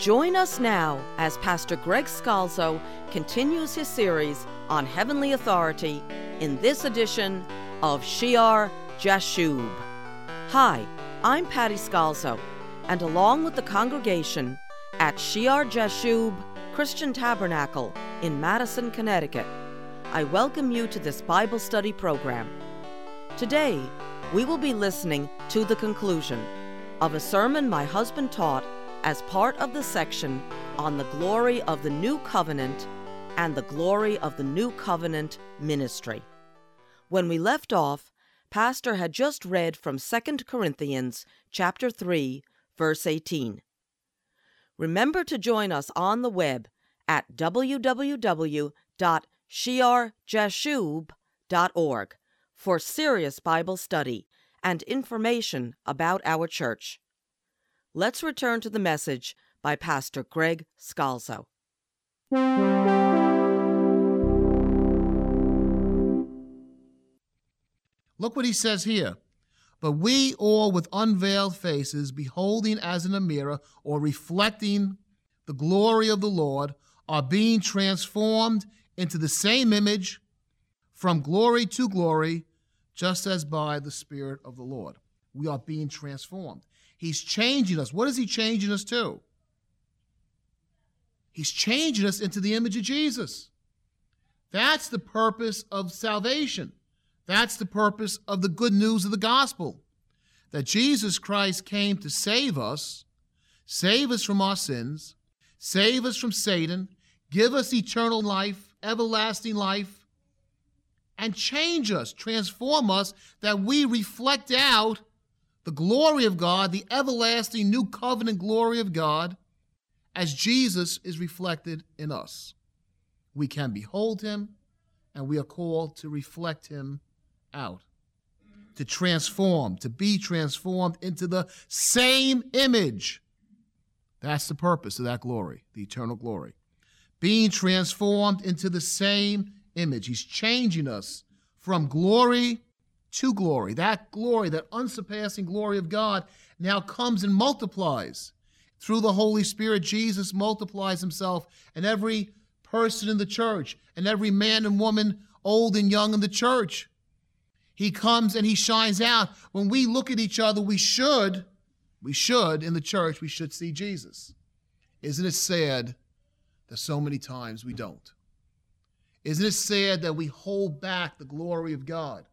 Join us now as Pastor Greg Scalzo continues his series on heavenly authority in this edition of Shear Jashub. Hi, I'm Patty Scalzo, and along with the congregation at Shear Jashub Christian Tabernacle in Madison, Connecticut, I welcome you to this Bible study program. Today, we will be listening to the conclusion of a sermon my husband taught as part of the section on the glory of the new covenant and the glory of the new covenant ministry. When we left off, Pastor had just read from 2 Corinthians chapter 3, verse 18. Remember to join us on the web at www.shearjashub.org for serious Bible study and information about our church. Let's return to the message by Pastor Greg Scalzo. Look what he says here. But we all with unveiled faces, beholding as in a mirror or reflecting the glory of the Lord, are being transformed into the same image from glory to glory, just as by the Spirit of the Lord. We are being transformed. He's changing us. What is He changing us to? He's changing us into the image of Jesus. That's the purpose of salvation. That's the purpose of the good news of the gospel that Jesus Christ came to save us, save us from our sins, save us from Satan, give us eternal life, everlasting life, and change us, transform us, that we reflect out the glory of God, the everlasting new covenant glory of God, as Jesus is reflected in us. We can behold him, and we are called to reflect him out, to transform, to be transformed into the same image. That's the purpose of that glory, the eternal glory. Being transformed into the same image. He's changing us from glory to glory. That glory, that unsurpassing glory of God, now comes and multiplies. Through the Holy Spirit, Jesus multiplies himself, and every person in the church, and every man and woman, old and young in the church. He comes and he shines out. When we look at each other, we should, we should, in the church, we should see Jesus. Isn't it sad that so many times we don't? Isn't it sad that we hold back the glory of God?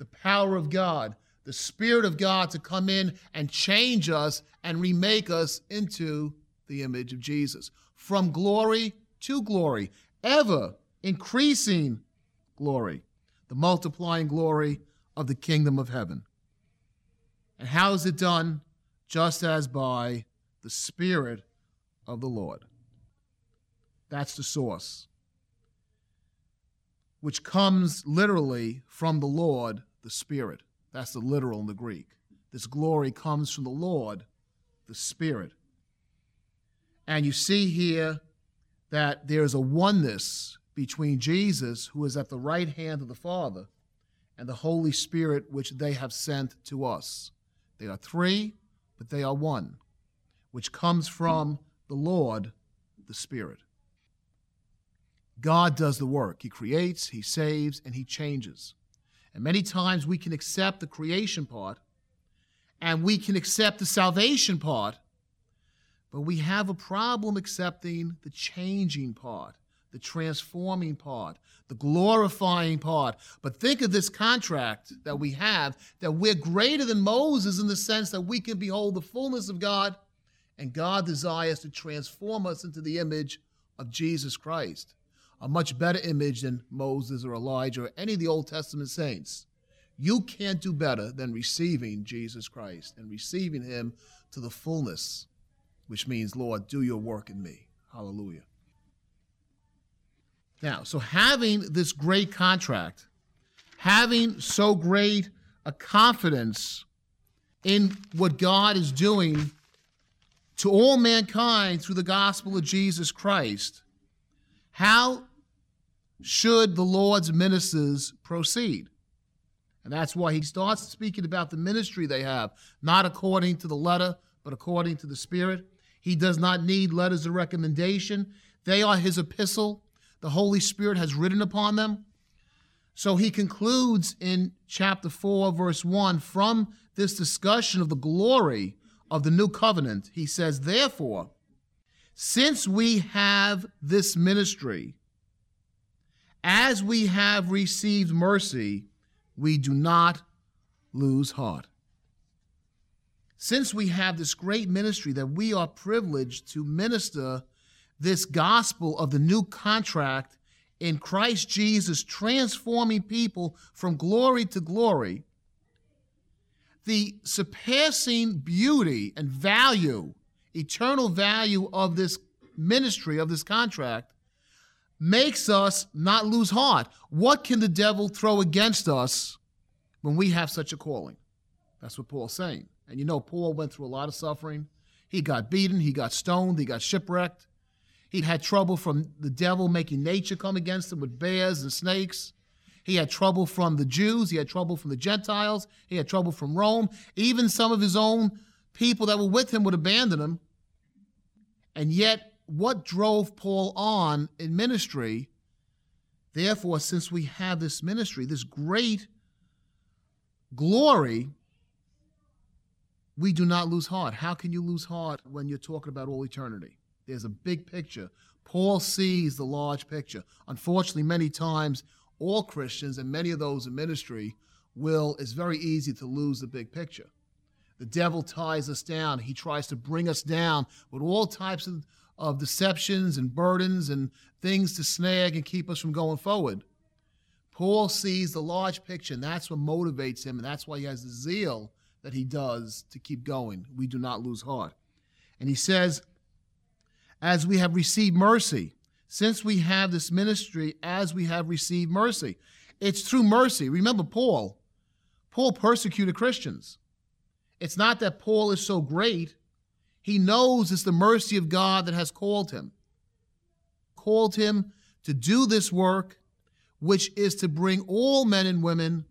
The power of God, the Spirit of God to come in and change us and remake us into the image of Jesus. From glory to glory, ever increasing glory, the multiplying glory of the kingdom of heaven. And how is it done? Just as by the Spirit of the Lord. That's the source, which comes literally from the Lord the Spirit. That's the literal in the Greek. This glory comes from the Lord, the Spirit. And you see here that there's a oneness between Jesus, who is at the right hand of the Father, and the Holy Spirit, which they have sent to us. They are three, but they are one, which comes from the Lord, the Spirit. God does the work. He creates, He saves, and He changes. And many times we can accept the creation part and we can accept the salvation part, but we have a problem accepting the changing part, the transforming part, the glorifying part. But think of this contract that we have that we're greater than Moses in the sense that we can behold the fullness of God, and God desires to transform us into the image of Jesus Christ a much better image than Moses or Elijah or any of the Old Testament saints. You can't do better than receiving Jesus Christ and receiving him to the fullness, which means, Lord, do your work in me. Hallelujah. Now, so having this great contract, having so great a confidence in what God is doing to all mankind through the gospel of Jesus Christ, how should the Lord's ministers proceed. And that's why he starts speaking about the ministry they have, not according to the letter, but according to the Spirit. He does not need letters of recommendation. They are his epistle. The Holy Spirit has written upon them. So he concludes in chapter 4, verse 1 from this discussion of the glory of the new covenant. He says, Therefore, since we have this ministry, as we have received mercy, we do not lose heart. Since we have this great ministry that we are privileged to minister this gospel of the new contract in Christ Jesus, transforming people from glory to glory, the surpassing beauty and value, eternal value of this ministry, of this contract, makes us not lose heart. What can the devil throw against us when we have such a calling? That's what Paul's saying. And you know, Paul went through a lot of suffering. He got beaten, he got stoned, he got shipwrecked. He'd had trouble from the devil making nature come against him with bears and snakes. He had trouble from the Jews. He had trouble from the Gentiles. He had trouble from Rome. Even some of his own people that were with him would abandon him. And yet, what drove Paul on in ministry? Therefore, since we have this ministry, this great glory, we do not lose heart. How can you lose heart when you're talking about all eternity? There's a big picture. Paul sees the large picture. Unfortunately, many times, all Christians and many of those in ministry will, it's very easy to lose the big picture. The devil ties us down. He tries to bring us down with all types of, of deceptions and burdens and things to snag and keep us from going forward. Paul sees the large picture, and that's what motivates him, and that's why he has the zeal that he does to keep going. We do not lose heart. And he says, as we have received mercy, since we have this ministry, as we have received mercy. It's through mercy. Remember, Paul. Paul persecuted Christians. It's not that Paul is so great. He knows it's the mercy of God that has called him. Called him to do this work, which is to bring all men and women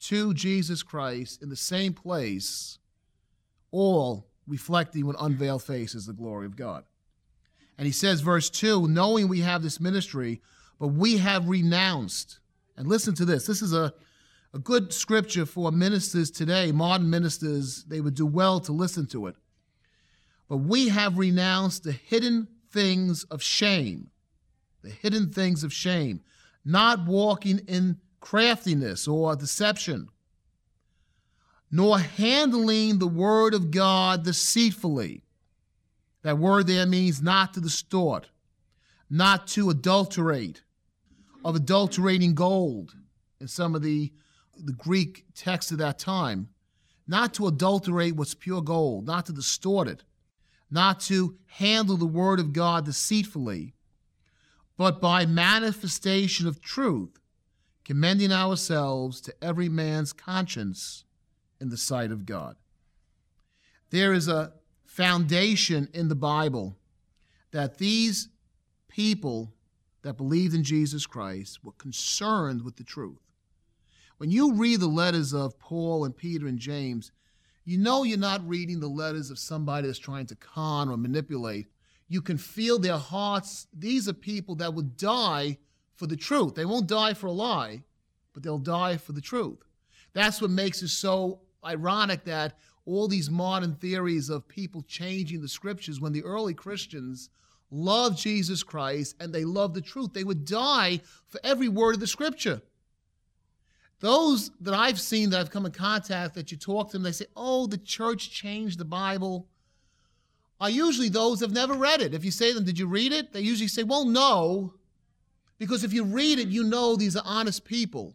to Jesus Christ in the same place, all reflecting with unveiled faces the glory of God. And he says, verse 2 knowing we have this ministry, but we have renounced. And listen to this this is a, a good scripture for ministers today, modern ministers. They would do well to listen to it. But we have renounced the hidden things of shame, the hidden things of shame, not walking in craftiness or deception, nor handling the word of God deceitfully that word there means not to distort, not to adulterate, of adulterating gold in some of the, the Greek texts of that time. Not to adulterate what's pure gold, not to distort it, not to handle the word of God deceitfully, but by manifestation of truth, commending ourselves to every man's conscience in the sight of God. There is a foundation in the Bible that these people that believed in Jesus Christ were concerned with the truth. When you read the letters of Paul and Peter and James, you know you're not reading the letters of somebody that's trying to con or manipulate. You can feel their hearts. These are people that would die for the truth. They won't die for a lie, but they'll die for the truth. That's what makes it so ironic that all these modern theories of people changing the scriptures when the early Christians loved Jesus Christ and they loved the truth. They would die for every word of the scripture. Those that I've seen that I've come in contact that you talk to them, they say, oh, the church changed the Bible, are usually those that have never read it. If you say to them, did you read it? They usually say, well, no. Because if you read it, you know these are honest people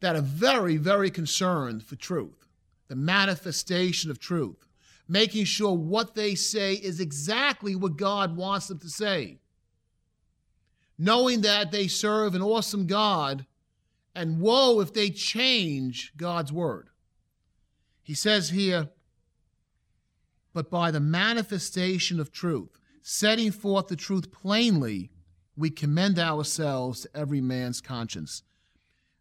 that are very, very concerned for truth the manifestation of truth, making sure what they say is exactly what God wants them to say, knowing that they serve an awesome God, and woe if they change God's word. He says here, but by the manifestation of truth, setting forth the truth plainly, we commend ourselves to every man's conscience.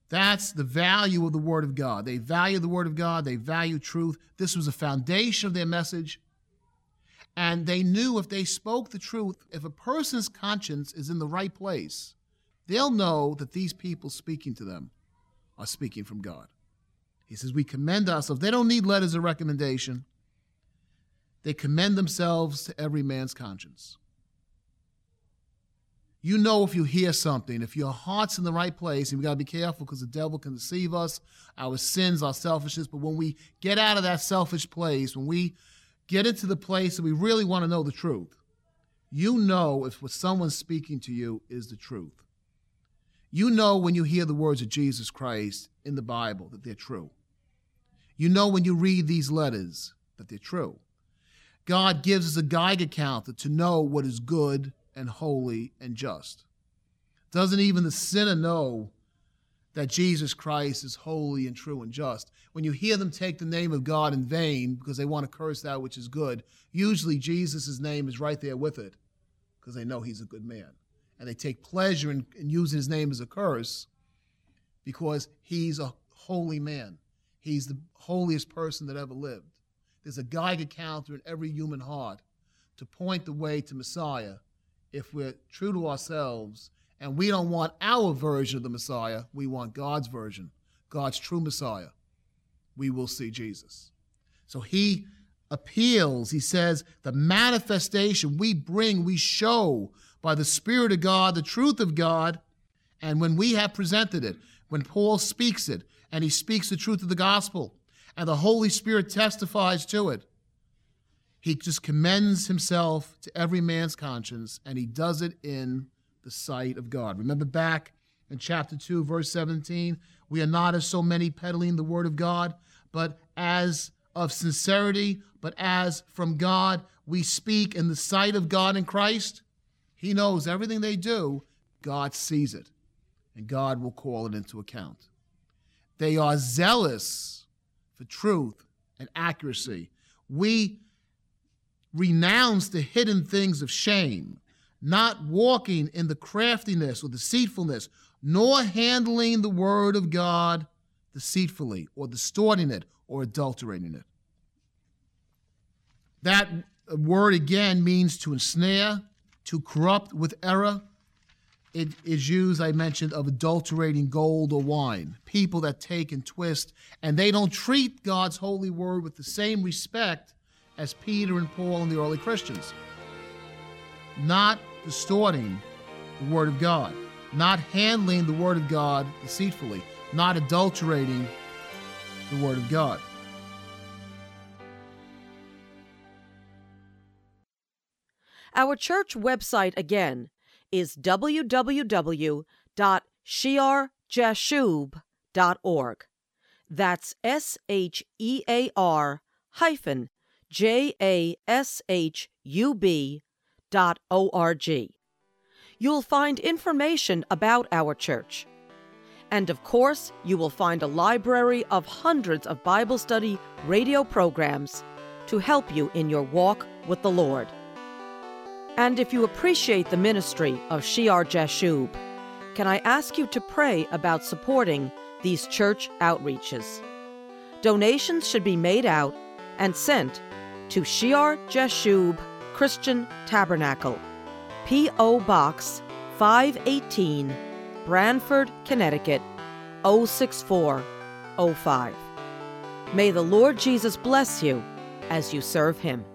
That's the value of the Word of God. They value the Word of God, they value truth. This was the foundation of their message. And they knew if they spoke the truth, if a person's conscience is in the right place, they'll know that these people speaking to them are speaking from God. He says, We commend ourselves. They don't need letters of recommendation, they commend themselves to every man's conscience. You know if you hear something, if your heart's in the right place, and we got to be careful because the devil can deceive us, our sins, our selfishness. But when we get out of that selfish place, when we get into the place that we really want to know the truth, you know if what someone's speaking to you is the truth. You know when you hear the words of Jesus Christ in the Bible that they're true. You know when you read these letters that they're true. God gives us a Geiger counter to know what is good and holy and just. Doesn't even the sinner know that Jesus Christ is holy and true and just? When you hear them take the name of God in vain because they want to curse that which is good, usually Jesus' name is right there with it because they know he's a good man. And they take pleasure in, in using his name as a curse because he's a holy man. He's the holiest person that ever lived. There's a Geiger counter in every human heart to point the way to Messiah if we're true to ourselves and we don't want our version of the Messiah, we want God's version, God's true Messiah, we will see Jesus. So he appeals, he says, the manifestation we bring, we show by the Spirit of God, the truth of God. And when we have presented it, when Paul speaks it, and he speaks the truth of the gospel, and the Holy Spirit testifies to it, he just commends himself to every man's conscience, and he does it in the sight of God. Remember back in chapter 2, verse 17, we are not as so many peddling the word of God, but as of sincerity, but as from God we speak in the sight of God in Christ. He knows everything they do, God sees it, and God will call it into account. They are zealous for truth and accuracy. We renounce the hidden things of shame, not walking in the craftiness or deceitfulness, nor handling the word of God deceitfully or distorting it or adulterating it. That word again means to ensnare, to corrupt with error. It is used, I mentioned, of adulterating gold or wine. People that take and twist, and they don't treat God's holy word with the same respect as Peter and Paul and the early Christians. Not distorting the Word of God, not handling the Word of God deceitfully, not adulterating the Word of God. Our church website again is www.shearjashub.org. That's S H E A R hyphen J A S H U B dot O R G. You'll find information about our church. And of course, you will find a library of hundreds of Bible study radio programs to help you in your walk with the Lord. And if you appreciate the ministry of Shear Jashub, can I ask you to pray about supporting these church outreaches? Donations should be made out and sent to Shear Jashub Christian Tabernacle, P.O. Box 518, Branford, Connecticut 06405. May the Lord Jesus bless you as you serve him.